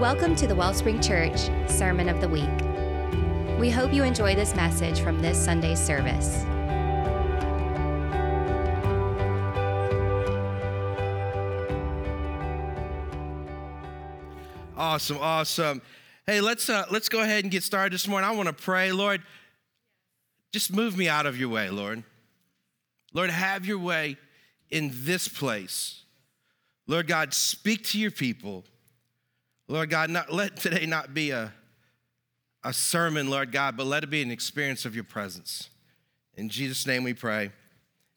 Welcome to the Wellspring Church Sermon of the Week. We hope you enjoy this message from this Sunday's service. Awesome, awesome. Hey, let's uh, let's go ahead and get started this morning. I want to pray, Lord. Just move me out of your way, Lord. Lord, have your way in this place. Lord God, speak to your people. Lord God, not, let today not be a, a sermon, Lord God, but let it be an experience of your presence. In Jesus' name we pray.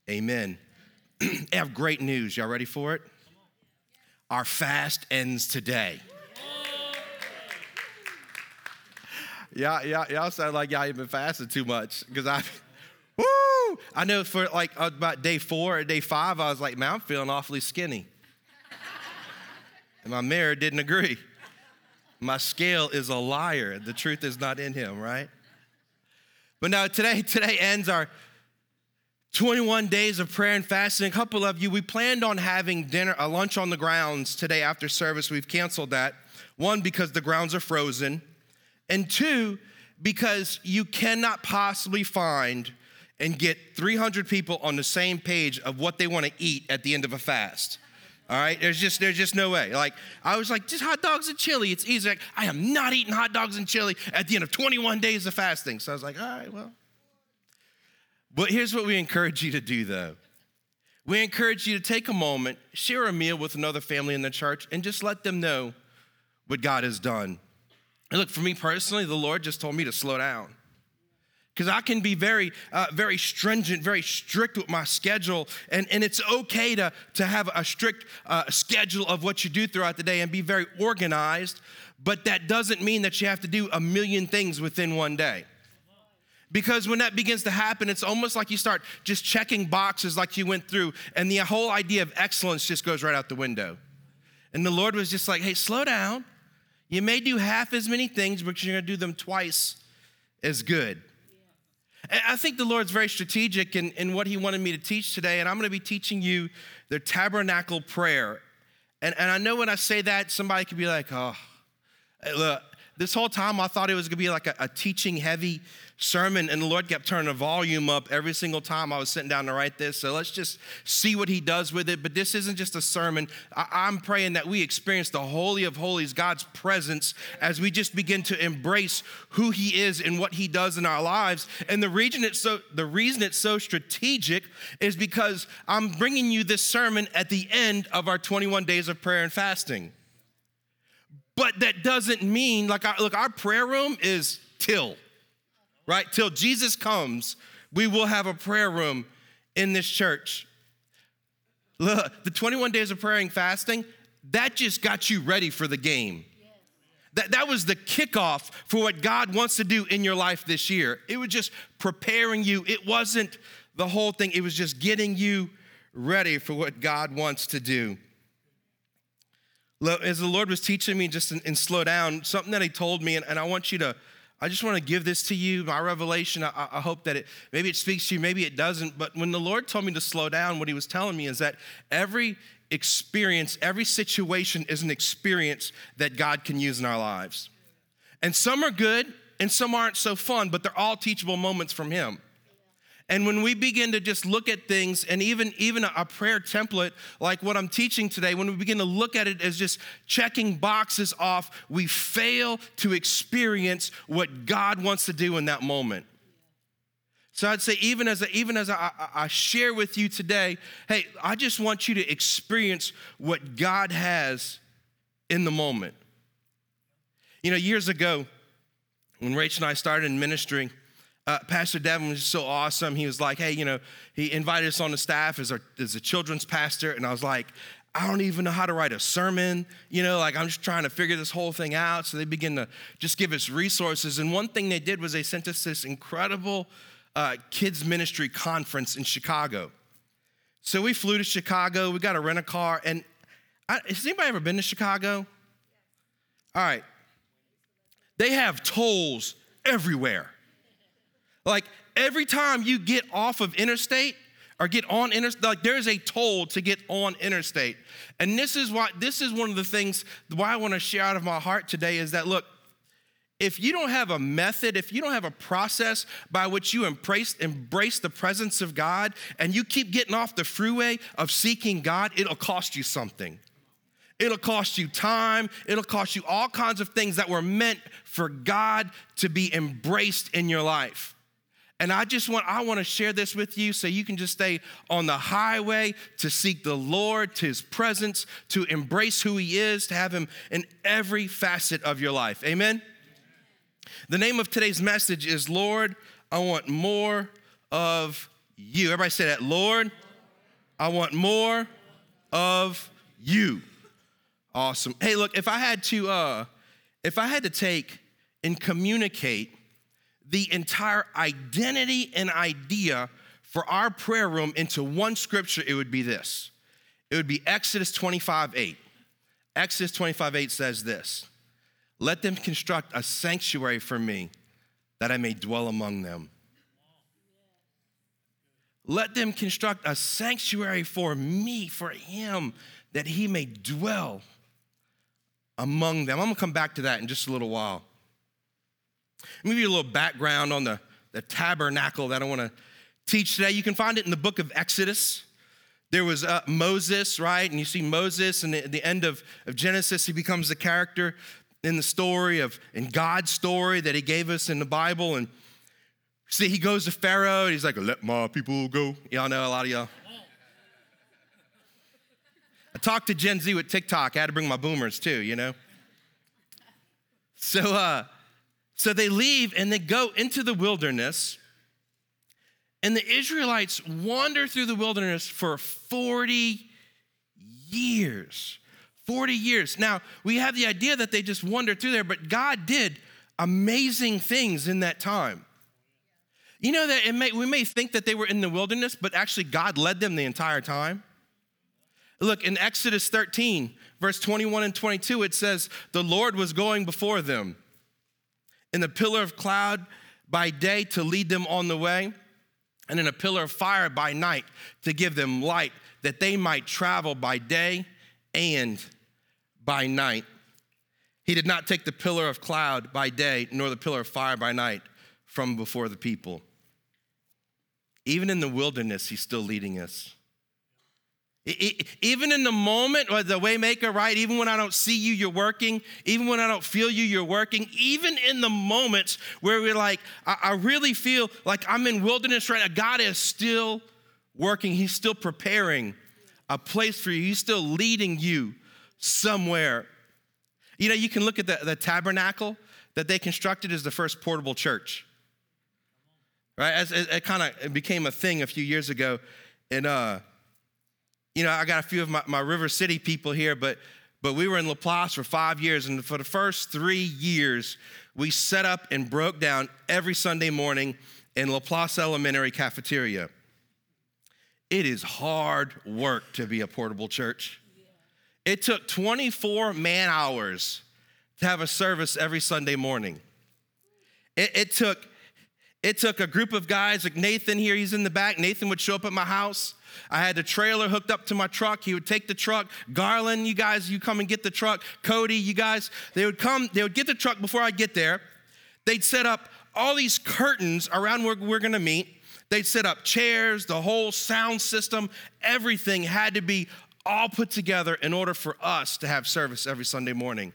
Amen. I have great news. Y'all ready for it? Our fast ends today. Yeah, yeah, y'all sound like y'all been fasting too much because I, woo! I know for like uh, about day four or day five, I was like, man, I'm feeling awfully skinny. and my mirror didn't agree. My scale is a liar. The truth is not in him, right? But now today, today ends our 21 days of prayer and fasting. A couple of you, we planned on having dinner, a lunch on the grounds today after service. We've canceled that. One, because the grounds are frozen. And two, because you cannot possibly find and get 300 people on the same page of what they want to eat at the end of a fast. All right, there's just there's just no way. Like I was like, just hot dogs and chili. It's easy. Like, I am not eating hot dogs and chili at the end of 21 days of fasting. So I was like, all right, well. But here's what we encourage you to do though. We encourage you to take a moment, share a meal with another family in the church, and just let them know what God has done. And look, for me personally, the Lord just told me to slow down because I can be very, uh, very stringent, very strict with my schedule, and, and it's okay to, to have a strict uh, schedule of what you do throughout the day and be very organized, but that doesn't mean that you have to do a million things within one day. Because when that begins to happen, it's almost like you start just checking boxes like you went through, and the whole idea of excellence just goes right out the window. And the Lord was just like, hey, slow down. You may do half as many things, but you're gonna do them twice as good. And I think the Lord's very strategic in, in what He wanted me to teach today, and I'm going to be teaching you the tabernacle prayer. And, and I know when I say that, somebody could be like, oh, look, this whole time I thought it was to be like a, a teaching heavy sermon, and the Lord kept turning the volume up every single time I was sitting down to write this. So let's just see what He does with it. But this isn't just a sermon. I, am praying that we experience the Holy of Holies, God's presence, as we just begin to embrace who He is and what He does in our lives. And the reason it's so, the reason it's so strategic is because I'm bringing you this sermon at the end of our 21 days of prayer and fasting. But that doesn't mean, like, our, look, our prayer room is till right? Till Jesus comes, we will have a prayer room in this church. Look, the 21 days of praying fasting, that just got you ready for the game. That, that was the kickoff for what God wants to do in your life this year. It was just preparing you. It wasn't the whole thing, it was just getting you ready for what God wants to do. As the Lord was teaching me just in, slow down, something that He told me, and, and I want you to I just want to give this to you, my revelation. I, I, hope that it maybe it speaks to you, maybe it doesn't. But when the Lord told me to slow down, what He was telling me is that every experience, every situation is an experience that God can use in our lives. And some are good and some aren't so fun, but they're all teachable moments from Him. And when we begin to just look at things, and even, even a, prayer template like what I'm teaching today, when we begin to look at it as just checking boxes off, we fail to experience what God wants to do in that moment. So I'd say, even as, even as I, I, share with you today, hey, I just want you to experience what God has in the moment. You know, years ago, when Rachel and I started in ministry, uh, Pastor Devin was so awesome. He was like, hey, you know, he invited us on the staff as, our, as a children's pastor. And I was like, I don't even know how to write a sermon. You know, like I'm just trying to figure this whole thing out. So they begin to just give us resources. And one thing they did was they sent us this incredible uh, kids ministry conference in Chicago. So we flew to Chicago. We got to rent a car. And I, has anybody ever been to Chicago? All right. They have tolls everywhere. Like every time you get off of interstate or get on interstate. Like there is a toll to get on interstate. And this is why this is one of the things why I want to share out of my heart today is that look, if you don't have a method, if you don't have a process by which you embrace, embrace the presence of God and you keep getting off the freeway of seeking God, it'll cost you something. It'll cost you time. It'll cost you all kinds of things that were meant for God to be embraced in your life. And I just want I want to share this with you so you can just stay on the highway to seek the Lord, to his presence, to embrace who he is, to have him in every facet of your life. Amen. The name of today's message is Lord, I want more of you. Everybody say that. Lord, I want more of you. Awesome. Hey, look, if I had to uh if I had to take and communicate the entire identity and idea for our prayer room into one scripture, it would be this. It would be Exodus 25 8. Exodus 25 8 says this Let them construct a sanctuary for me that I may dwell among them. Let them construct a sanctuary for me, for him, that he may dwell among them. I'm gonna come back to that in just a little while. Let me give you a little background on the, the tabernacle that I want to teach today. You can find it in the book of Exodus. There was uh, Moses, right? And you see Moses, and at the end of, of Genesis, he becomes the character in the story of, in God's story that he gave us in the Bible. And see, he goes to Pharaoh, and he's like, let my people go. Y'all know a lot of y'all. I talked to Gen Z with TikTok. I had to bring my boomers too, you know? So, uh, so they leave and they go into the wilderness. And the Israelites wander through the wilderness for 40 years. 40 years. Now, we have the idea that they just wandered through there, but God did amazing things in that time. You know that may, we may think that they were in the wilderness, but actually God led them the entire time. Look, in Exodus 13, verse 21 and 22, it says, The Lord was going before them in a pillar of cloud by day to lead them on the way, and in a pillar of fire by night to give them light, that they might travel by day and by night. He did not take the pillar of cloud by day, nor the pillar of fire by night from before the people. Even in the wilderness, he's still leading us. Even in the moment, or the waymaker, right? Even when I don't see you, you're working. Even when I don't feel you, you're working. Even in the moments where we're like, I, really feel like I'm in wilderness right now, God is still working. He's still preparing a place for you. He's still leading you somewhere. You know, you can look at the, the tabernacle that they constructed as the first portable church, right? As, it, it kind of became a thing a few years ago. And, uh, you know, I got a few of my, my River City people here, but but we were in LaPlace for five years, and for the first three years, we set up and broke down every Sunday morning in LaPlace Elementary cafeteria. It is hard work to be a portable church. It took 24 man hours to have a service every Sunday morning. It, it, took it took a group of guys like Nathan here, he's in the back. Nathan would show up at my house. I had the trailer hooked up to my truck. He would take the truck. Garland, you guys, you come and get the truck. Cody, you guys, they would come, they would get the truck before I'd get there. They'd set up all these curtains around where we're gonna meet. They'd set up chairs, the whole sound system, everything had to be all put together in order for us to have service every Sunday morning.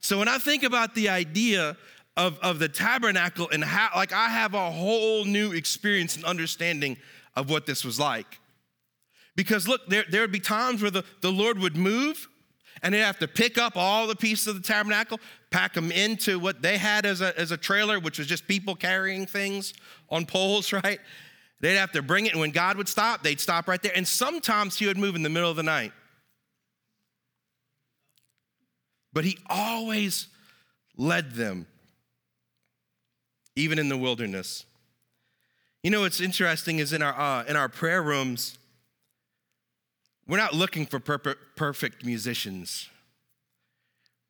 So when I think about the idea of, of the tabernacle and how, like, I have a whole new experience and understanding of what this was like. Because look, there, there would be times where the, the Lord would move and they'd have to pick up all the pieces of the tabernacle, pack them into what they had as a, as a trailer, which was just people carrying things on poles, right? They'd have to bring it, and when God would stop, they'd stop right there. And sometimes He would move in the middle of the night. But He always led them, even in the wilderness. You know what's interesting is in our, uh, in our prayer rooms, we're not looking for perfect musicians.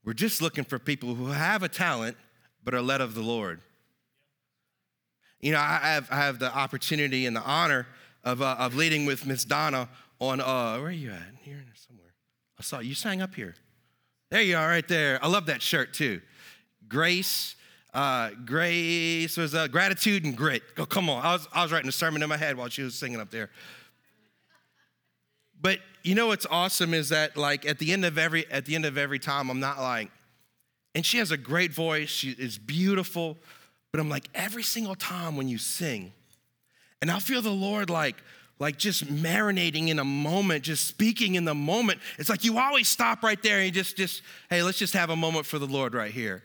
We're just looking for people who have a talent but are led of the Lord. You know, I have, I have the opportunity and the honor of, uh, of leading with Miss Donna on, uh, where are you at? Here somewhere. I saw you sang up here. There you are, right there. I love that shirt too. Grace, uh, grace was uh, gratitude and grit. Oh, come on. I was, I was writing a sermon in my head while she was singing up there. But you know what's awesome is that like at the end of every at the end of every time, I'm not like, and she has a great voice. She is beautiful, but I'm like every single time when you sing, and I feel the Lord like like just marinating in a moment, just speaking in the moment. It's like you always stop right there and you just, just, hey, let's just have a moment for the Lord right here.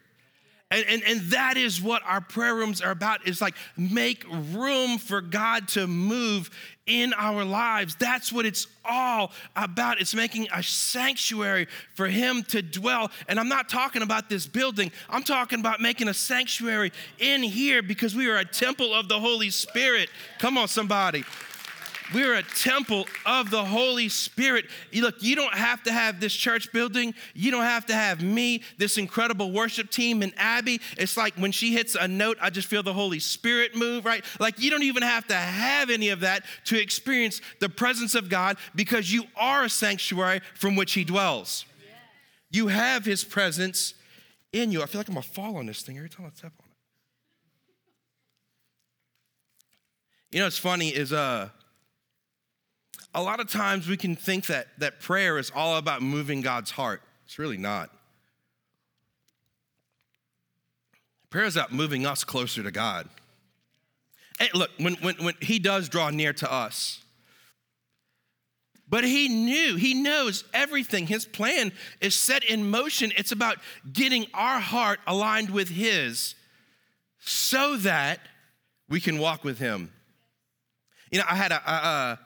And, and, and that is what our prayer rooms are about is like make room for God to move in our lives. That's what it's all about. It's making a sanctuary for Him to dwell. And I'm not talking about this building, I'm talking about making a sanctuary in here because we are a temple of the Holy Spirit. Come on, somebody. We're a temple of the Holy Spirit. Look, you don't have to have this church building. You don't have to have me, this incredible worship team, and Abby. It's like when she hits a note, I just feel the Holy Spirit move, right? Like you don't even have to have any of that to experience the presence of God because you are a sanctuary from which He dwells. You have His presence in you. I feel like I'm gonna fall on this thing every time I step on it. You know, what's funny is uh a lot of times we can think that, that prayer is all about moving God's heart. It's really not. Prayer is about moving us closer to God. Look, when, when, when He does draw near to us, but He knew, He knows everything. His plan is set in motion. It's about getting our heart aligned with His so that we can walk with Him. You know, I had a, a, a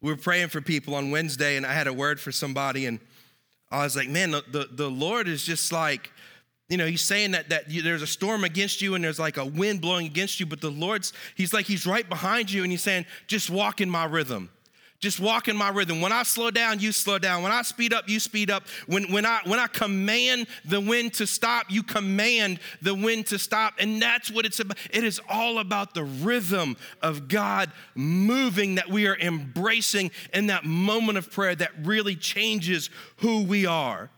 we were praying for people on Wednesday, and I had a word for somebody, and I was like, man, the, the, Lord is just like, you know, he's saying that, that you, there's a storm against you and there's like a wind blowing against you, but the Lord's, he's like, he's right behind you, and he's saying, just walk in my rhythm. Just walk in my rhythm. When I slow down, you slow down. When I speed up, you speed up. When, when, I, when I command the wind to stop, you command the wind to stop. And that's what it's about. It is all about the rhythm of God moving that we are embracing in that moment of prayer that really changes who we are.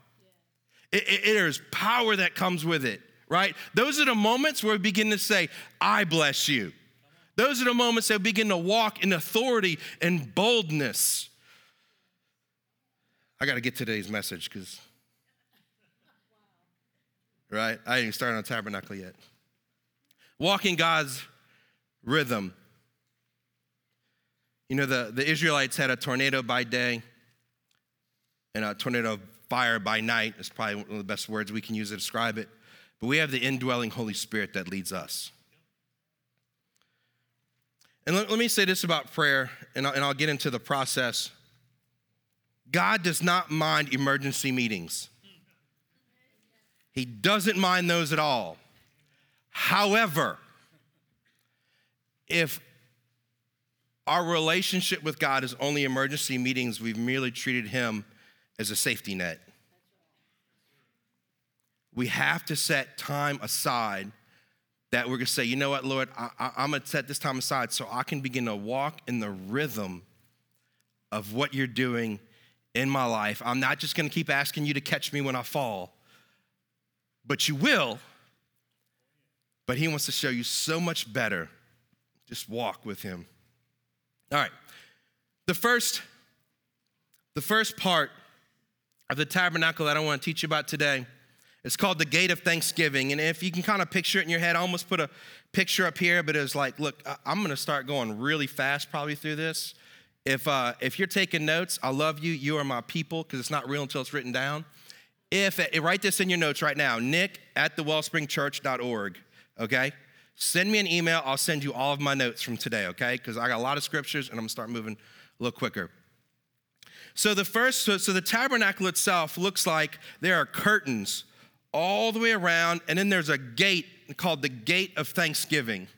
It, it, it is power that comes with it, right? Those are the moments where we begin to say, I bless you. Those are the moments that begin to walk in authority and boldness. I got to get today's message because, right? I ain't even started on tabernacle yet. Walking God's rhythm. You know, the, the Israelites had a tornado by day and a tornado of fire by night. It's probably one of the best words we can use to describe it. But we have the indwelling Holy Spirit that leads us. And let, let me say this about prayer, and I'll, and I'll get into the process. God does not mind emergency meetings. He doesn't mind those at all. However, if our relationship with God is only emergency meetings, we've merely treated Him as a safety net. We have to set time aside that we're gonna say, you know what, Lord, I, am gonna set this time aside so I can begin to walk in the rhythm of what you're doing in my life. I'm not just gonna keep asking you to catch me when I fall, but you will. But He wants to show you so much better. Just walk with Him. All right. The first, the first part of the tabernacle that I want to teach you about today it's called the Gate of Thanksgiving. And if you can kind of picture it in your head, I almost put a picture up here, but it was like, look, I'm going to start going really fast probably through this. If, uh, if you're taking notes, I love you. You are my people because it's not real until it's written down. If, uh, write this in your notes right now, nick at thewellspringchurch.org, okay? Send me an email. I'll send you all of my notes from today, okay? Because I got a lot of scriptures and I'm going to start moving a little quicker. So the first, so, so the tabernacle itself looks like there are curtains all the way around, and then there's a gate called the Gate of Thanksgiving.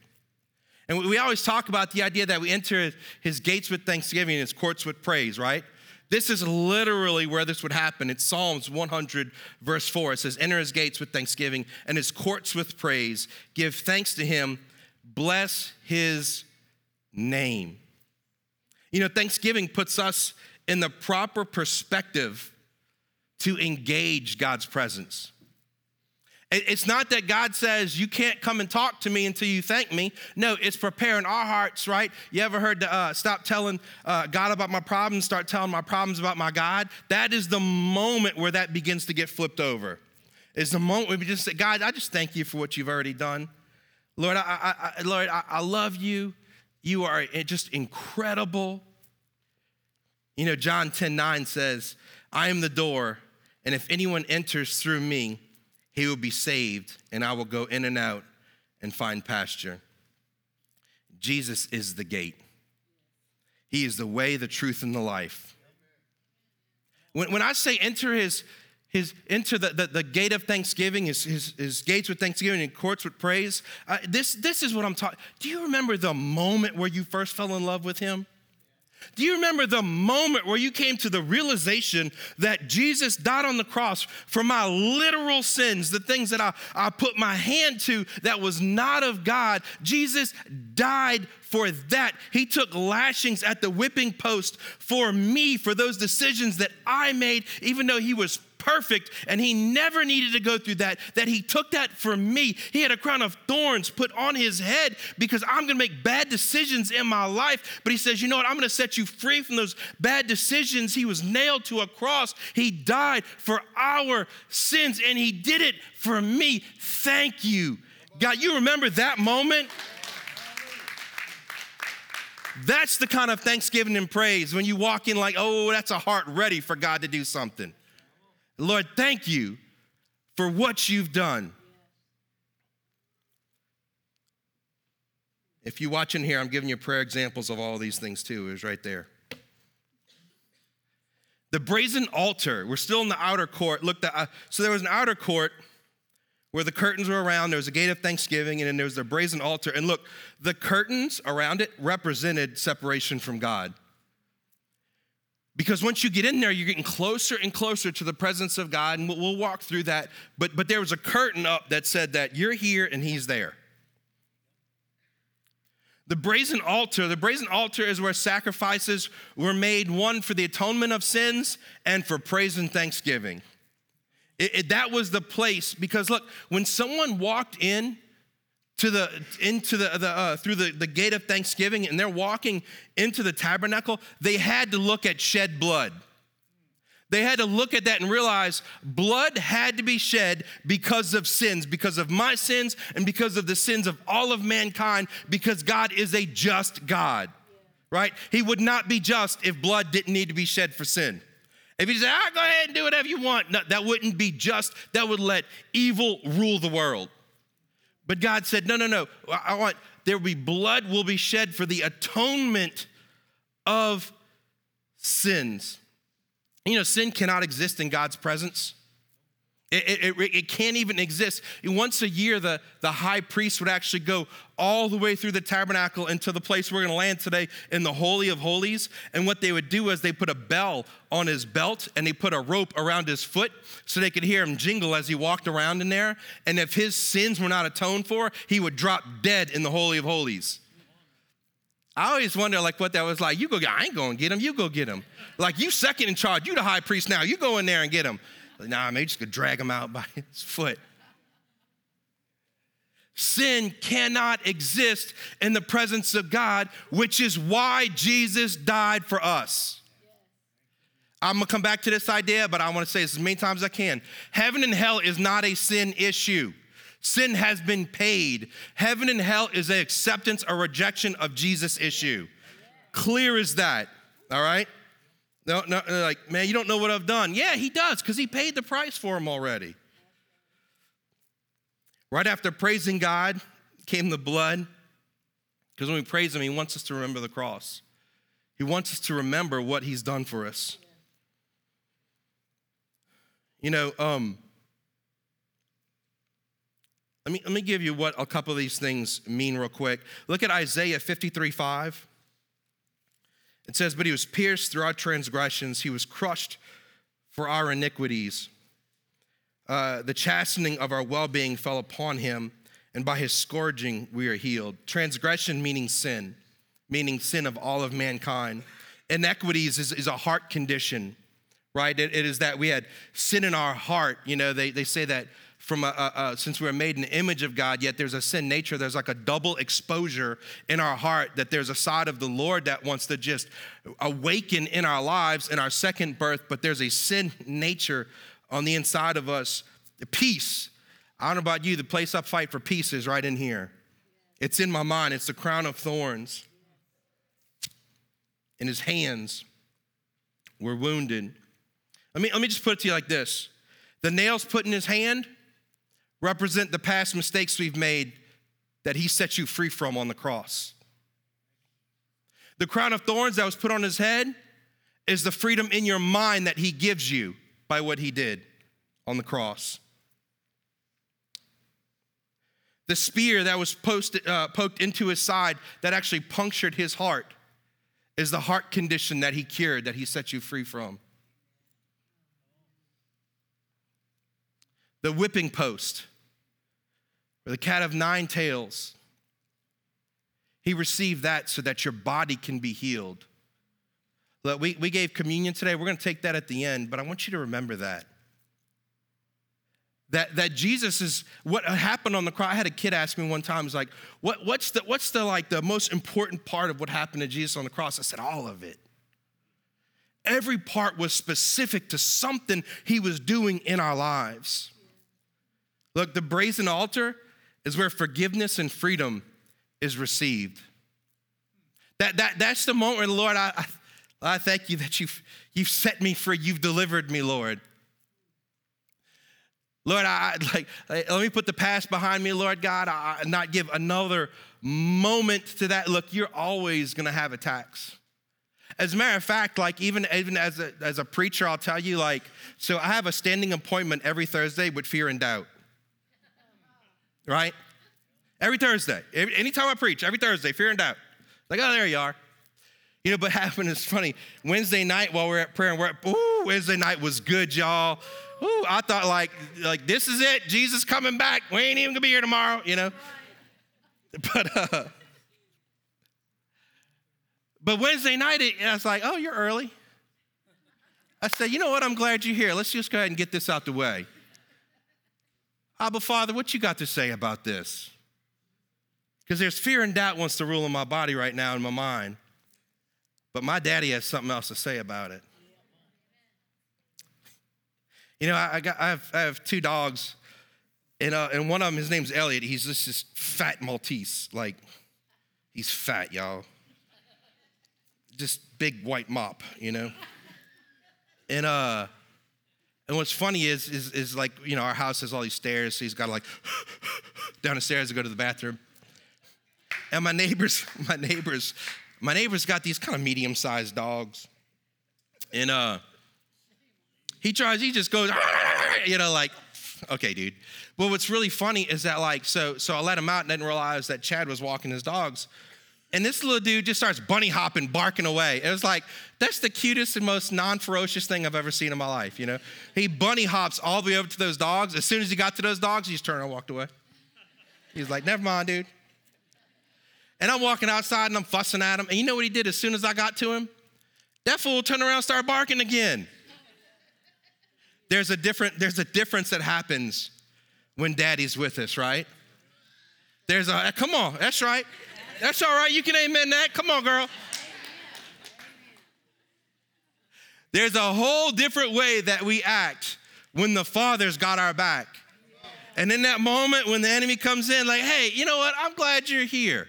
And we always talk about the idea that we enter his gates with thanksgiving and his courts with praise, right? This is literally where this would happen. It's Psalms 100, verse 4. It says, Enter his gates with thanksgiving and his courts with praise. Give thanks to him. Bless his name. You know, Thanksgiving puts us in the proper perspective to engage God's presence. It's not that God says you can't come and talk to me until you thank me. No, it's preparing our hearts, right? You ever heard the, uh, stop telling uh, God about my problems, start telling my problems about my God? That is the moment where that begins to get flipped over. Is the moment where we just say, God, I just thank you for what you've already done. Lord, I, I, I Lord, I, I love you. You are just incredible. You know, John 10 9 says, I am the door, and if anyone enters through me, he will be saved, and I will go in and out and find pasture. Jesus is the gate. He is the way, the truth, and the life. When, when I say enter his, his enter the, the, the gate of thanksgiving, his, his, his, gates with thanksgiving and courts with praise, uh, this, this is what I'm talking. Do you remember the moment where you first fell in love with him? Do you remember the moment where you came to the realization that Jesus died on the cross for my literal sins, the things that I, I put my hand to that was not of God? Jesus died for that. He took lashings at the whipping post for me, for those decisions that I made, even though he was perfect and he never needed to go through that, that he took that for me. He had a crown of thorns put on his head because I'm gonna make bad decisions in my life. But he says, You know what? I'm gonna set you free from those bad decisions. He was nailed to a cross, he died for our sins, and he did it for me. Thank you. God, you remember that moment? That's the kind of thanksgiving and praise when you walk in like, oh, that's a heart ready for God to do something. Lord, thank you for what you've done. If you watch in here, I'm giving you prayer examples of all these things too. It was right there. The brazen altar, we're still in the outer court. Look, the, uh, so there was an outer court where the curtains were around. There was a gate of thanksgiving, and then there was the brazen altar. And look, the curtains around it represented separation from God. Because once you get in there, you're getting closer and closer to the presence of God, and we'll, walk through that. But, but there was a curtain up that said that you're here and He's there. The brazen altar, the brazen altar is where sacrifices were made, one for the atonement of sins and for praise and thanksgiving. It, it, that was the place because look, when someone walked in to the into the, the uh, through the, the gate of thanksgiving and they're walking into the tabernacle they had to look at shed blood they had to look at that and realize blood had to be shed because of sins because of my sins and because of the sins of all of mankind because god is a just god right he would not be just if blood didn't need to be shed for sin if he said, ah, go ahead and do whatever you want, no, that wouldn't be just. That would let evil rule the world. But God said, no, no, no. I want, there will be blood will be shed for the atonement of sins. You know, sin cannot exist in God's presence. It, it, it, can't even exist. Once a year, the, the high priest would actually go all the way through the tabernacle into the place we're going to land today in the Holy of Holies. And what they would do is they put a bell on his belt and they put a rope around his foot so they could hear him jingle as he walked around in there. And if his sins were not atoned for, he would drop dead in the Holy of Holies. I always wonder like what that was like. You go, get, I ain't going to get him. You go get him. Like you second in charge. You the high priest now. You go in there and get him. Like, Nah, maybe just could drag him out by his foot. Sin cannot exist in the presence of God, which is why Jesus died for us. I'm gonna come back to this idea, but I wanna say this as many times as I can. Heaven and hell is not a sin issue. Sin has been paid. Heaven and hell is an acceptance or rejection of Jesus issue. Clear as that, all right? No, no, like, man, you don't know what I've done. Yeah, he does, because he paid the price for him already. Right after praising God came the blood, because when we praise him, he wants us to remember the cross. He wants us to remember what he's done for us. You know, um, let me, let me give you what a couple of these things mean real quick. Look at Isaiah 53 5. It says, But he was pierced through our transgressions, he was crushed for our iniquities. Uh, the chastening of our well being fell upon him, and by his scourging we are healed. Transgression meaning sin, meaning sin of all of mankind. iniquities is, is a heart condition, right? It, it is that we had sin in our heart. You know, they, they say that from a, a, a, since we are made in the image of God, yet there's a sin nature. There's like a double exposure in our heart that there's a side of the Lord that wants to just awaken in our lives in our second birth, but there's a sin nature on the inside of us. The Peace. I don't know about you, the place I fight for peace is right in here. It's in my mind, it's the crown of thorns. In his hands were wounded. Let me, let me just put it to you like this the nails put in his hand represent the past mistakes we've made that he set you free from on the cross. The crown of thorns that was put on his head is the freedom in your mind that he gives you by what he did on the cross. The spear that was posted, uh, poked into his side that actually punctured his heart is the heart condition that he cured, that he set you free from. The whipping post, or the cat of nine tails, he received that so that your body can be healed. Look, we, we gave communion today. We're going to take that at the end, but I want you to remember that. That, that Jesus is what happened on the cross. I had a kid ask me one time, "Was like, what, what's the what's the like the most important part of what happened to Jesus on the cross? I said, all of it. Every part was specific to something he was doing in our lives. Look, the brazen altar is where forgiveness and freedom is received. That, that, that's the moment where, the Lord, I, I, I thank you that you've, you've set me free. You've delivered me, Lord. Lord, I like let me put the past behind me, Lord God. I not give another moment to that. Look, you're always gonna have attacks. As a matter of fact, like even, even as, a, as a preacher, I'll tell you, like, so I have a standing appointment every Thursday with fear and doubt. Right? Every Thursday. Anytime I preach, every Thursday, fear and doubt. Like, oh, there you are. You know, but happened is funny. Wednesday night while we're at prayer and we're at, ooh, Wednesday night was good, y'all. Ooh, I thought like, like this is it. Jesus coming back. We ain't even gonna be here tomorrow, you know. But uh, but Wednesday night, it, I was like, oh, you're early. I said, you know what? I'm glad you're here. Let's just go ahead and get this out the way. Abba, Father, what you got to say about this? Because there's fear and doubt wants to rule in my body right now in my mind. But my daddy has something else to say about it. You know, I, got, I, have, I have two dogs, and, uh, and one of them, his name's Elliot. He's just this fat Maltese. Like, he's fat, y'all. Just big white mop, you know? And, uh, and what's funny is, is, is like, you know, our house has all these stairs, so he's got to like down the stairs to go to the bathroom. And my neighbors, my neighbors, my neighbors got these kind of medium-sized dogs. And uh, he tries, he just goes, you know, like, okay, dude. But what's really funny is that, like, so so I let him out and didn't realize that Chad was walking his dogs. And this little dude just starts bunny hopping, barking away. It was like, that's the cutest and most non ferocious thing I've ever seen in my life, you know? He bunny hops all the way over to those dogs. As soon as he got to those dogs, he just turned and walked away. He's like, never mind, dude. And I'm walking outside and I'm fussing at him. And you know what he did as soon as I got to him? That fool turned around started barking again. There's a different, there's a difference that happens when daddy's with us, right? There's a come on, that's right. That's all right. You can amen that. Come on, girl. There's a whole different way that we act when the Father's got our back. And in that moment when the enemy comes in, like, hey, you know what? I'm glad you're here.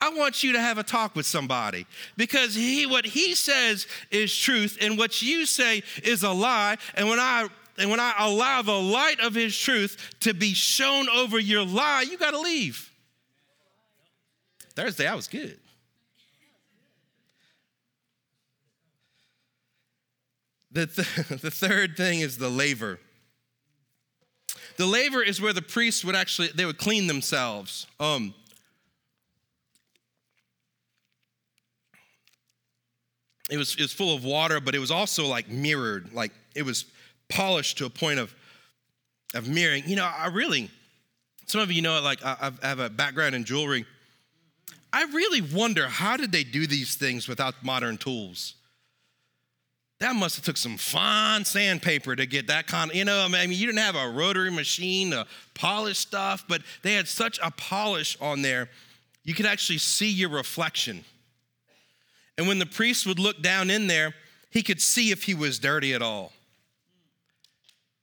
I want you to have a talk with somebody because he, what he says is truth and what you say is a lie. And when I and when I allow the light of his truth to be shown over your lie, you got to leave. Thursday, I was good. The, th- the third thing is the laver. The laver is where the priests would actually they would clean themselves. Um, it was, it was full of water, but it was also like mirrored, like it was polished to a point of, of mirroring. You know, I really, some of you know, it like I, I have a background in jewelry. I really wonder how did they do these things without modern tools? That must have took some fine sandpaper to get that kind of, you know, I mean, you didn't have a rotary machine to polish stuff, but they had such a polish on there, you could actually see your reflection. And when the priest would look down in there, he could see if he was dirty at all.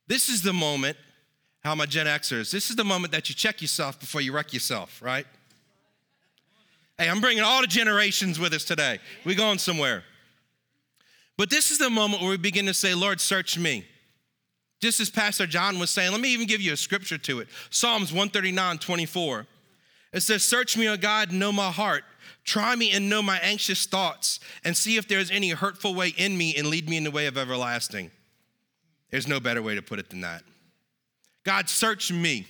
This is the moment, how my Gen Xers, this is the moment that you check yourself before you wreck yourself, right? Hey, I'm bringing all the generations with us today. We going somewhere. But this is the moment where we begin to say, Lord, search me. Just as Pastor John was saying, let me even give you a scripture to it Psalms 139 24. It says, Search me, O God, know my heart. Try me and know my anxious thoughts, and see if there's any hurtful way in me, and lead me in the way of everlasting. There's no better way to put it than that. God, search me.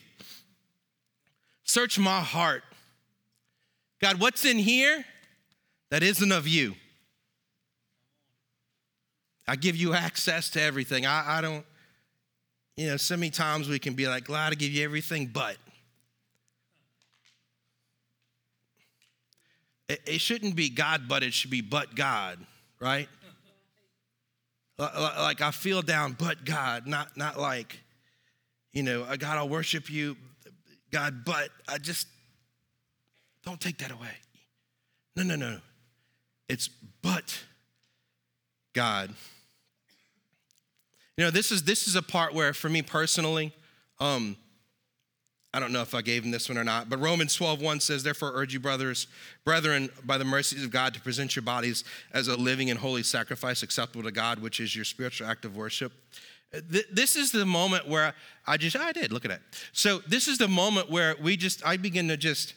Search my heart. God, what's in here that isn't of you? I give you access to everything. I, I don't, you know, so many times we can be like, glad to give you everything, but it, it shouldn't be God, but it should be but God, right? like I feel down, but God, not not like, you know, God, I'll worship you, God, but I just don't take that away. No, no, no. It's but God. You know, this is this is a part where, for me personally, um, I don't know if I gave him this one or not, but Romans 12, 1 says, Therefore urge you, brothers, brethren, by the mercies of God, to present your bodies as a living and holy sacrifice acceptable to God, which is your spiritual act of worship. This is the moment where I just, I did, look at that. So this is the moment where we just, I begin to just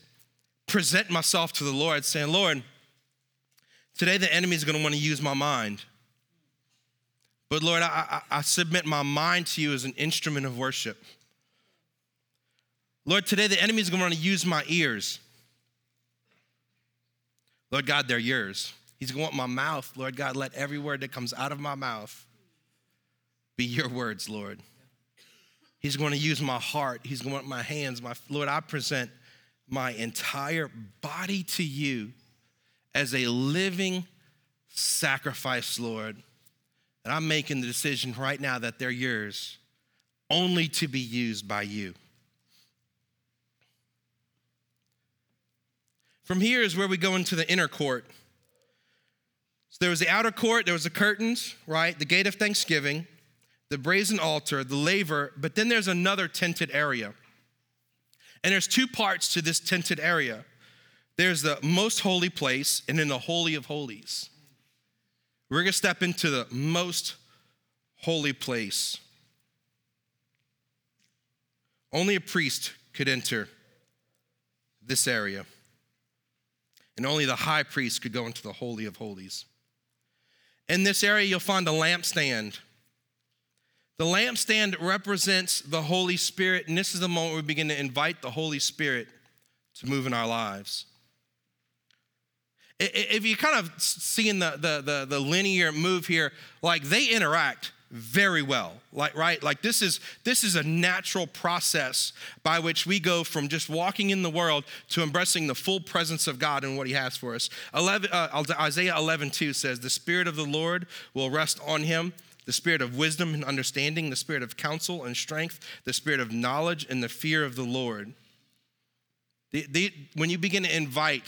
present myself to the Lord, saying, Lord, today the enemy is going to want to use my mind. But Lord, I, I, I submit my mind to you as an instrument of worship. Lord, today the enemy is going to want to use my ears. Lord God, they're yours. He's going to want my mouth. Lord God, let every word that comes out of my mouth be your words, Lord. He's going to use my heart. He's going to want my hands. My Lord, I present my entire body to you as a living sacrifice, Lord. And I'm making the decision right now that they're yours, only to be used by you. From here is where we go into the inner court. So there was the outer court, there was the curtains, right? The gate of thanksgiving, the brazen altar, the laver, but then there's another tented area. And there's two parts to this tented area. There's the most holy place and then the holy of holies. We're going to step into the most holy place. Only a priest could enter this area. And only the high priest could go into the Holy of Holies. In this area, you'll find a lampstand. The lampstand represents the Holy Spirit, and this is the moment we begin to invite the Holy Spirit to move in our lives. If you kind of seeing the, the, the, the linear move here, like they interact very well like right? Like this is this is a natural process by which we go from just walking in the world to embracing the full presence of god and what he has for us. 11, uh, isaiah 11 2 says the spirit of the lord will rest on him the spirit of wisdom and understanding the spirit of counsel and strength the spirit of knowledge and the fear of the lord. The, the, when you begin to invite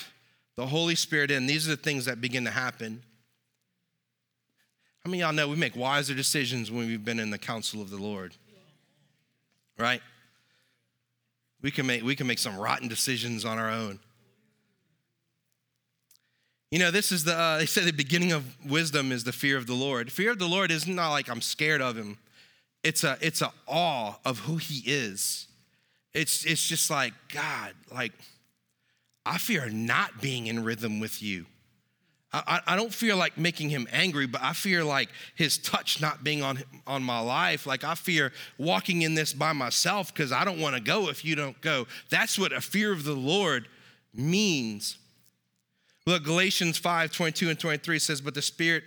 the holy spirit in these are the things that begin to happen how many y'all know we make wiser decisions when we've been in the counsel of the Lord? Right? We can make, we can make some rotten decisions on our own. You know, this is the, uh, they say the beginning of wisdom is the fear of the Lord. Fear of the Lord is not like I'm scared of him. It's a, it's a awe of who he is. It's, it's just like, God, like, I fear not being in rhythm with you. I, I don't feel like making him angry, but I fear like his touch not being on, on my life. Like I fear walking in this by myself because I don't want to go if you don't go. That's what a fear of the Lord means. Look, Galatians 5 22 and 23 says, But the Spirit,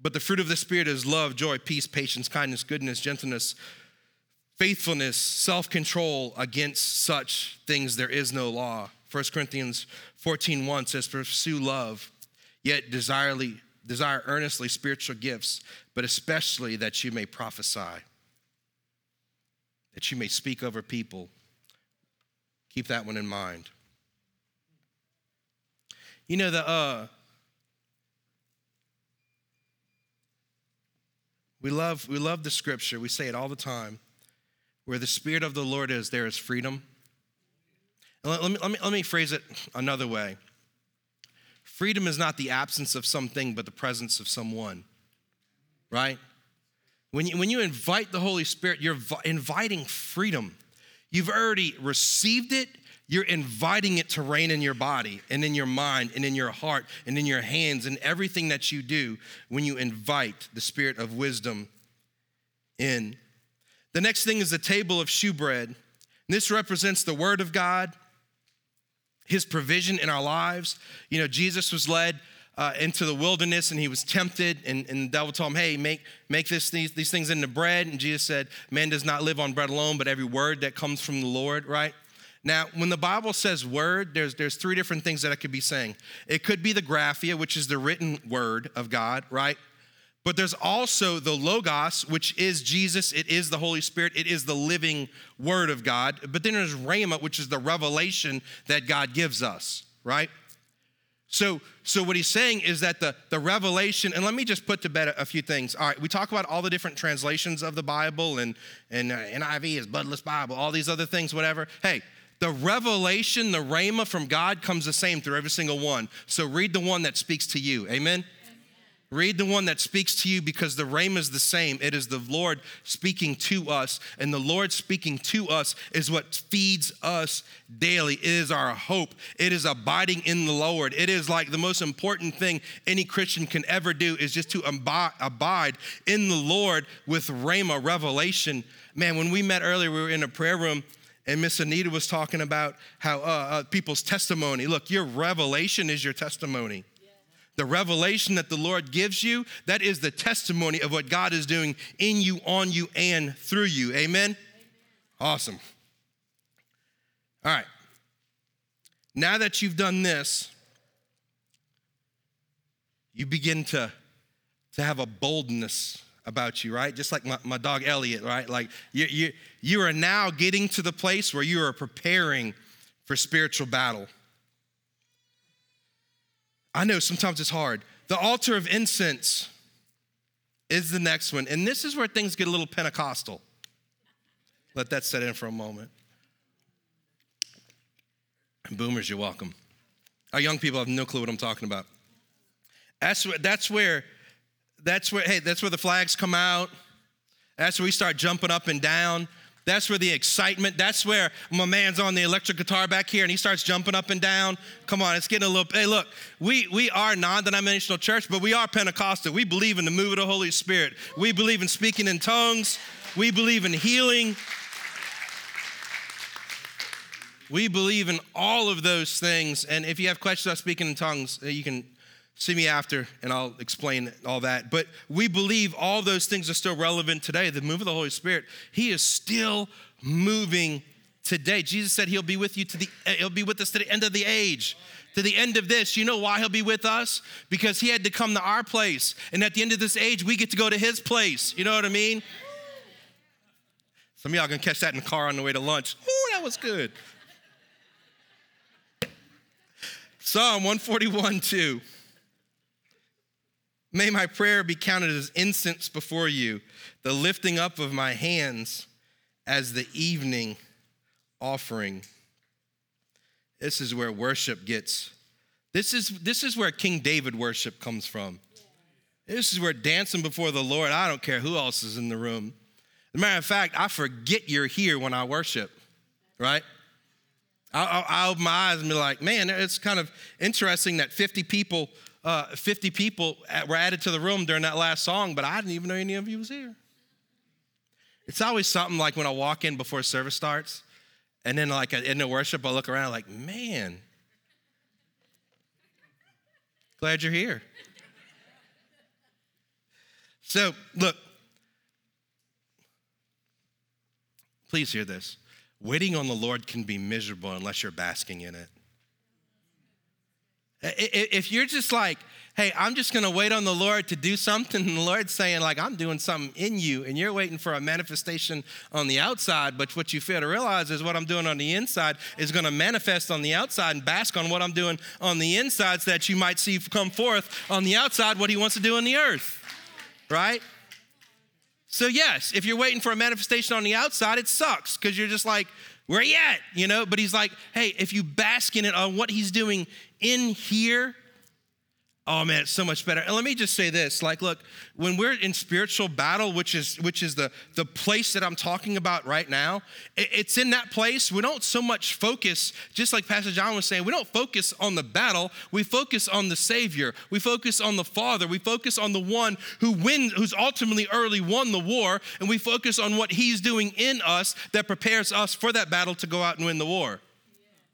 but the fruit of the Spirit is love, joy, peace, patience, kindness, goodness, gentleness, faithfulness, self control. Against such things there is no law. 1 Corinthians 14 1 says, Pursue love, yet desirely, desire earnestly spiritual gifts, but especially that you may prophesy, that you may speak over people. Keep that one in mind. You know, the, uh, we love, we love the scripture. We say it all the time. Where the Spirit of the Lord is, there is freedom. Let, let, me, let, me, let me phrase it another way. Freedom is not the absence of something, but the presence of someone, right? When you, when you invite the Holy Spirit, you're inviting freedom. You've already received it, you're inviting it to reign in your body and in your mind and in your heart and in your hands and everything that you do when you invite the spirit of wisdom in. The next thing is the table of shewbread. This represents the word of God, his provision in our lives. You know, Jesus was led uh, into the wilderness and he was tempted, and, and the devil told him, Hey, make, make this, these, these things into bread. And Jesus said, Man does not live on bread alone, but every word that comes from the Lord, right? Now, when the Bible says word, there's, there's three different things that it could be saying. It could be the graphia, which is the written word of God, right? But there's also the Logos, which is Jesus, it is the Holy Spirit, it is the living Word of God. But then there's Rhema, which is the revelation that God gives us, right? So, so what he's saying is that the, the revelation, and let me just put to bed a, a few things. All right, we talk about all the different translations of the Bible, and, and uh, NIV is Bloodless Bible, all these other things, whatever. Hey, the revelation, the rhema from God comes the same through every single one. So read the one that speaks to you. Amen? Read the one that speaks to you because the rhema is the same. It is the Lord speaking to us, and the Lord speaking to us is what feeds us daily. It is our hope. It is abiding in the Lord. It is like the most important thing any Christian can ever do is just to abide in the Lord with rhema, revelation. Man, when we met earlier, we were in a prayer room and Miss Anita was talking about how uh, uh, people's testimony. Look, your revelation is your testimony. The revelation that the Lord gives you, that is the testimony of what God is doing in you, on you, and through you. Amen? Amen. Awesome. All right. Now that you've done this, you begin to, to have a boldness about you, right? Just like my, my dog Elliot, right? Like you, you, you are now getting to the place where you are preparing for spiritual battle. I know sometimes it's hard. The altar of incense is the next one. And this is where things get a little Pentecostal. Let that set in for a moment. Boomers, you're welcome. Our young people have no clue what I'm talking about. That's, that's where, that's where, hey, that's where the flags come out. That's where we start jumping up and down. That's where the excitement, that's where my man's on the electric guitar back here and he starts jumping up and down. Come on, it's getting a little, hey, look, we, we are non denominational church, but we are Pentecostal. We believe in the move of the Holy Spirit. We believe in speaking in tongues. We believe in healing. We believe in all of those things. And if you have questions about speaking in tongues, uh, you can See me after, and I'll explain all that. But we believe all those things are still relevant today. The move of the Holy Spirit, He is still moving today. Jesus said He'll be with you to the eh, He'll be with us to the end of the age. To the end of this, you know why he'll be with us? Because he had to come to our place. And at the end of this age, we get to go to his place. You know what I mean? Some of y'all gonna catch that in the car on the way to lunch. Ooh, that was good. Psalm 141 2. May my prayer be counted as incense before you, the lifting up of my hands as the evening offering. This is where worship gets. This is, this is where King David worship comes from. This is where dancing before the Lord, I don't care who else is in the room. As a matter of fact, I forget you're here when I worship, right? I'll, I'll open my eyes and be like, man, it's kind of interesting that 50 people uh, 50 people were added to the room during that last song, but I didn't even know any of you was here. It's always something like when I walk in before service starts, and then like in the worship, I look around like, man, glad you're here. So, look, please hear this. Waiting on the Lord can be miserable unless you're basking in it. If you're just like, hey, I'm just gonna wait on the Lord to do something, and the Lord's saying, like, I'm doing something in you, and you're waiting for a manifestation on the outside, but what you fail to realize is what I'm doing on the inside is gonna manifest on the outside and bask on what I'm doing on the inside so that you might see come forth on the outside what He wants to do in the earth, right? So, yes, if you're waiting for a manifestation on the outside, it sucks because you're just like, where you at? You know, but he's like, hey, if you bask in it on what he's doing in here, Oh man, it's so much better. And let me just say this: like, look, when we're in spiritual battle, which is which is the the place that I'm talking about right now, it's in that place. We don't so much focus, just like Pastor John was saying, we don't focus on the battle. We focus on the Savior. We focus on the Father. We focus on the one who wins, who's ultimately early won the war, and we focus on what He's doing in us that prepares us for that battle to go out and win the war.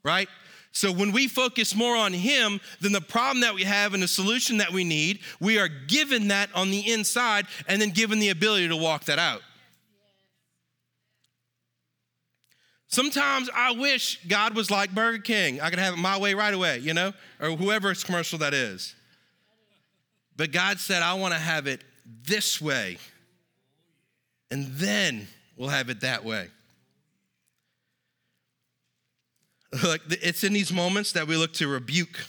Right? So when we focus more on Him than the problem that we have and the solution that we need, we are given that on the inside and then given the ability to walk that out. Sometimes I wish God was like Burger King. I could have it my way right away, you know, or whoever's commercial that is. But God said, I want to have it this way, and then we'll have it that way. Like it's in these moments that we look to rebuke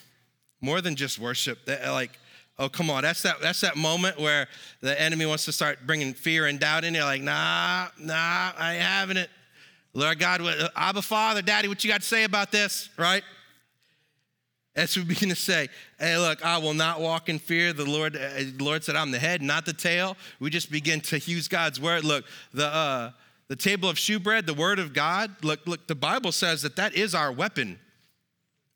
more than just worship. That like, oh come on, that's that that's that moment where the enemy wants to start bringing fear and doubt in. You're like, nah, nah, I ain't having it. Lord God, Abba Father, Daddy, what you got to say about this, right? As we begin to say, hey, look, I will not walk in fear. The Lord, uh, Lord said, I'm the head, not the tail. We just begin to use God's word. Look, the uh, the table of shewbread, the word of God, look, look, the Bible says that that is our weapon,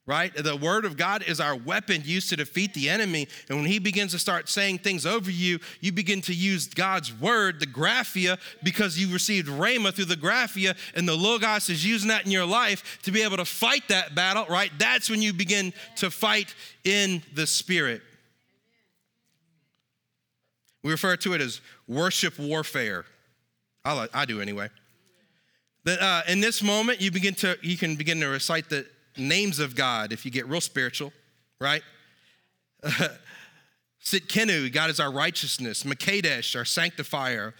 right? The word of God is our weapon used to defeat the enemy. And when he begins to start saying things over you, you begin to use God's word, the graphia, because you received rhema through the graphia, and the Logos is using that in your life to be able to fight that battle, right? That's when you begin to fight in the spirit. We refer to it as worship warfare. I, I do anyway. That uh, in this moment, you begin to you can begin to recite the names of God if you get real spiritual, right? Tsidkenu, God is our righteousness. Makadesh, our sanctifier.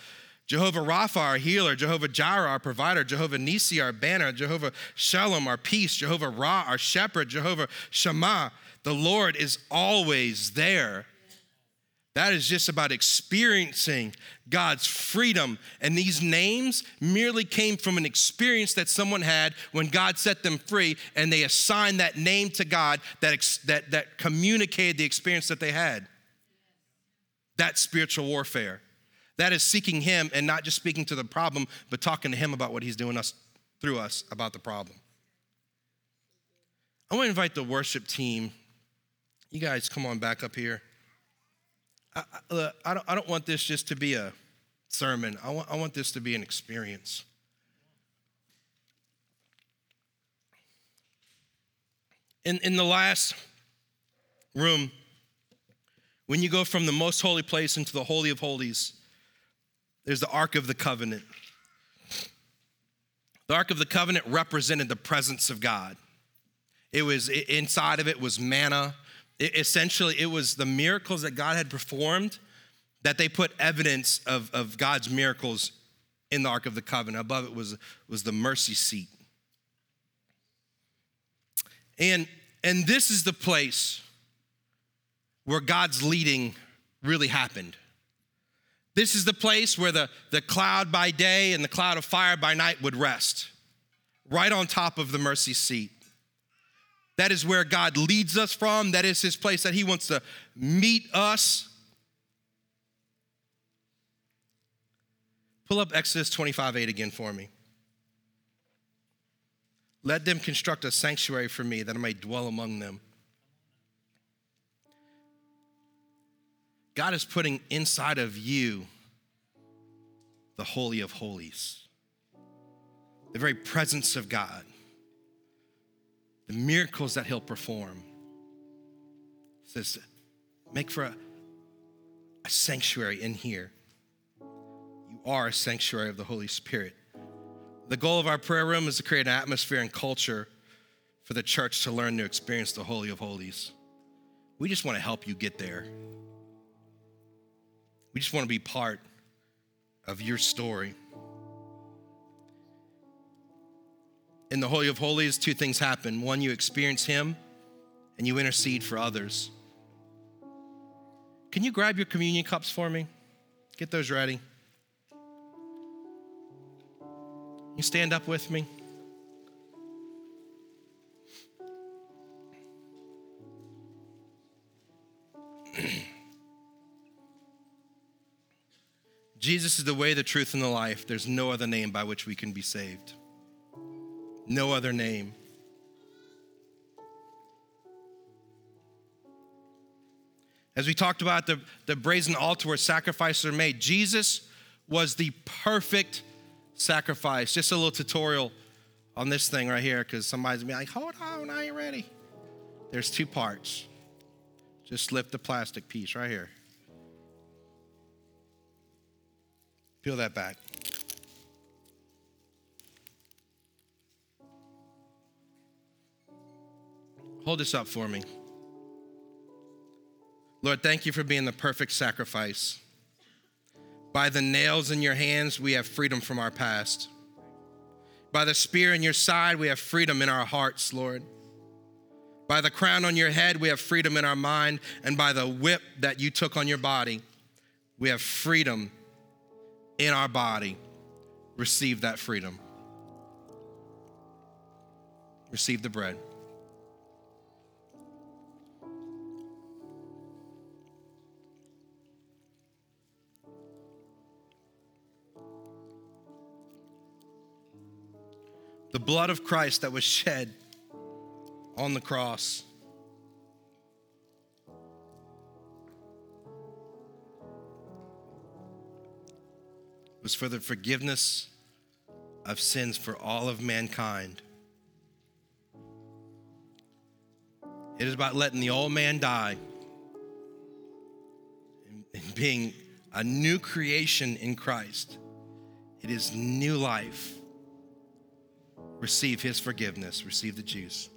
Jehovah Rapha, our healer. Jehovah Jireh, our provider. Jehovah Nisi, our banner. Jehovah Shalom, our peace. Jehovah Ra, our shepherd. Jehovah Shammah, the Lord is always there. That is just about experiencing God's freedom. And these names merely came from an experience that someone had when God set them free, and they assigned that name to God that, that, that communicated the experience that they had. That's spiritual warfare. That is seeking Him and not just speaking to the problem, but talking to Him about what He's doing us through us about the problem. I want to invite the worship team. You guys come on back up here. I, I, don't, I don't want this just to be a sermon, I want, I want this to be an experience. In, in the last room, when you go from the most holy place into the Holy of Holies, there's the Ark of the Covenant. The Ark of the Covenant represented the presence of God. It was inside of it was manna, it, essentially, it was the miracles that God had performed that they put evidence of, of God's miracles in the Ark of the Covenant. Above it was, was the mercy seat. And, and this is the place where God's leading really happened. This is the place where the, the cloud by day and the cloud of fire by night would rest, right on top of the mercy seat. That is where God leads us from. That is his place that he wants to meet us. Pull up Exodus 25 8 again for me. Let them construct a sanctuary for me that I may dwell among them. God is putting inside of you the Holy of Holies, the very presence of God the miracles that he'll perform. Says, make for a, a sanctuary in here. You are a sanctuary of the Holy Spirit. The goal of our prayer room is to create an atmosphere and culture for the church to learn to experience the Holy of Holies. We just want to help you get there. We just want to be part of your story. In the Holy of Holies, two things happen. One, you experience Him, and you intercede for others. Can you grab your communion cups for me? Get those ready. You stand up with me? Jesus is the way, the truth, and the life. There's no other name by which we can be saved. No other name. As we talked about the, the brazen altar where sacrifices are made, Jesus was the perfect sacrifice. Just a little tutorial on this thing right here, because somebody's gonna be like, hold on, I ain't ready. There's two parts. Just lift the plastic piece right here. Peel that back. Hold this up for me. Lord, thank you for being the perfect sacrifice. By the nails in your hands, we have freedom from our past. By the spear in your side, we have freedom in our hearts, Lord. By the crown on your head, we have freedom in our mind. And by the whip that you took on your body, we have freedom in our body. Receive that freedom. Receive the bread. The blood of Christ that was shed on the cross. was for the forgiveness of sins for all of mankind. It is about letting the old man die and being a new creation in Christ. It is new life. Receive his forgiveness, receive the juice.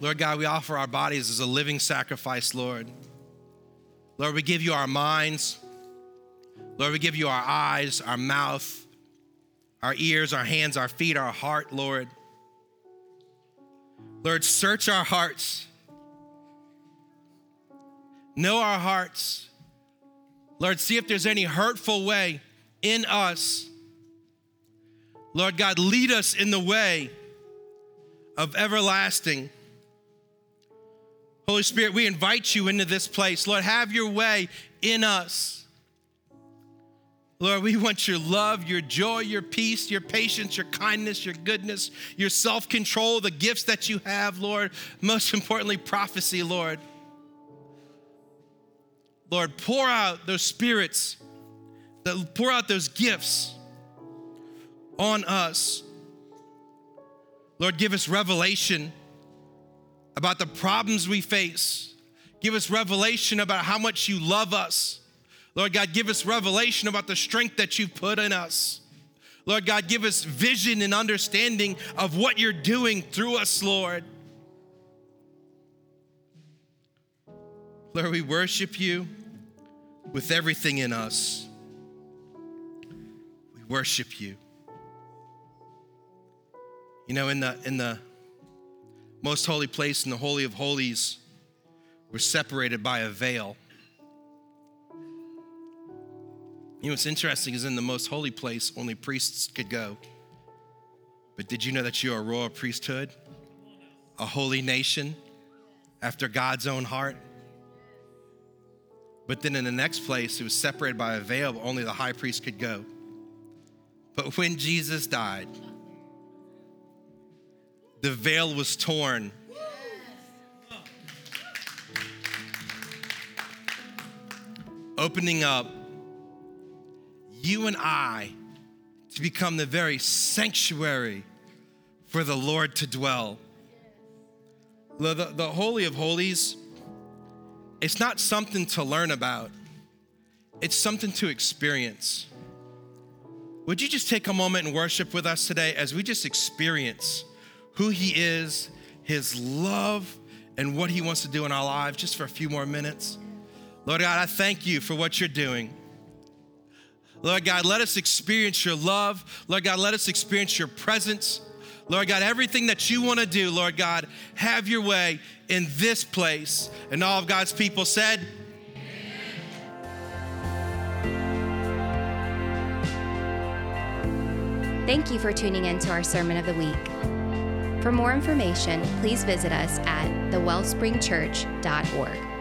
Lord God, we offer our bodies as a living sacrifice, Lord. Lord, we give you our minds. Lord, we give you our eyes, our mouth, our ears, our hands, our feet, our heart, Lord. Lord, search our hearts. Know our hearts. Lord, see if there's any hurtful way in us. Lord God, lead us in the way of everlasting. Holy Spirit, we invite you into this place. Lord, have your way in us. Lord, we want your love, your joy, your peace, your patience, your kindness, your goodness, your self control, the gifts that you have, Lord. Most importantly, prophecy, Lord. Lord, pour out those spirits, that pour out those gifts on us. Lord, give us revelation about the problems we face. Give us revelation about how much you love us. Lord God, give us revelation about the strength that you've put in us. Lord God, give us vision and understanding of what you're doing through us, Lord. Lord, we worship you with everything in us. We worship you. You know, in the in the most holy place in the Holy of Holies, we're separated by a veil. You know what's interesting is in the most holy place, only priests could go. But did you know that you're a royal priesthood, a holy nation after God's own heart? But then in the next place, it was separated by a veil, only the high priest could go. But when Jesus died, the veil was torn. Opening up you and I to become the very sanctuary for the Lord to dwell. The, the, the Holy of Holies, it's not something to learn about, it's something to experience. would you just take a moment and worship with us today as we just experience who He is, His love, and what He wants to do in our lives just for a few more minutes? Lord God, I thank you for what you're doing. Lord God, let us experience your love. Lord God, let us experience your presence. Lord God, everything that you want to do, Lord God, have your way in this place. And all of God's people said, Thank you for tuning in to our Sermon of the Week. For more information, please visit us at thewellspringchurch.org.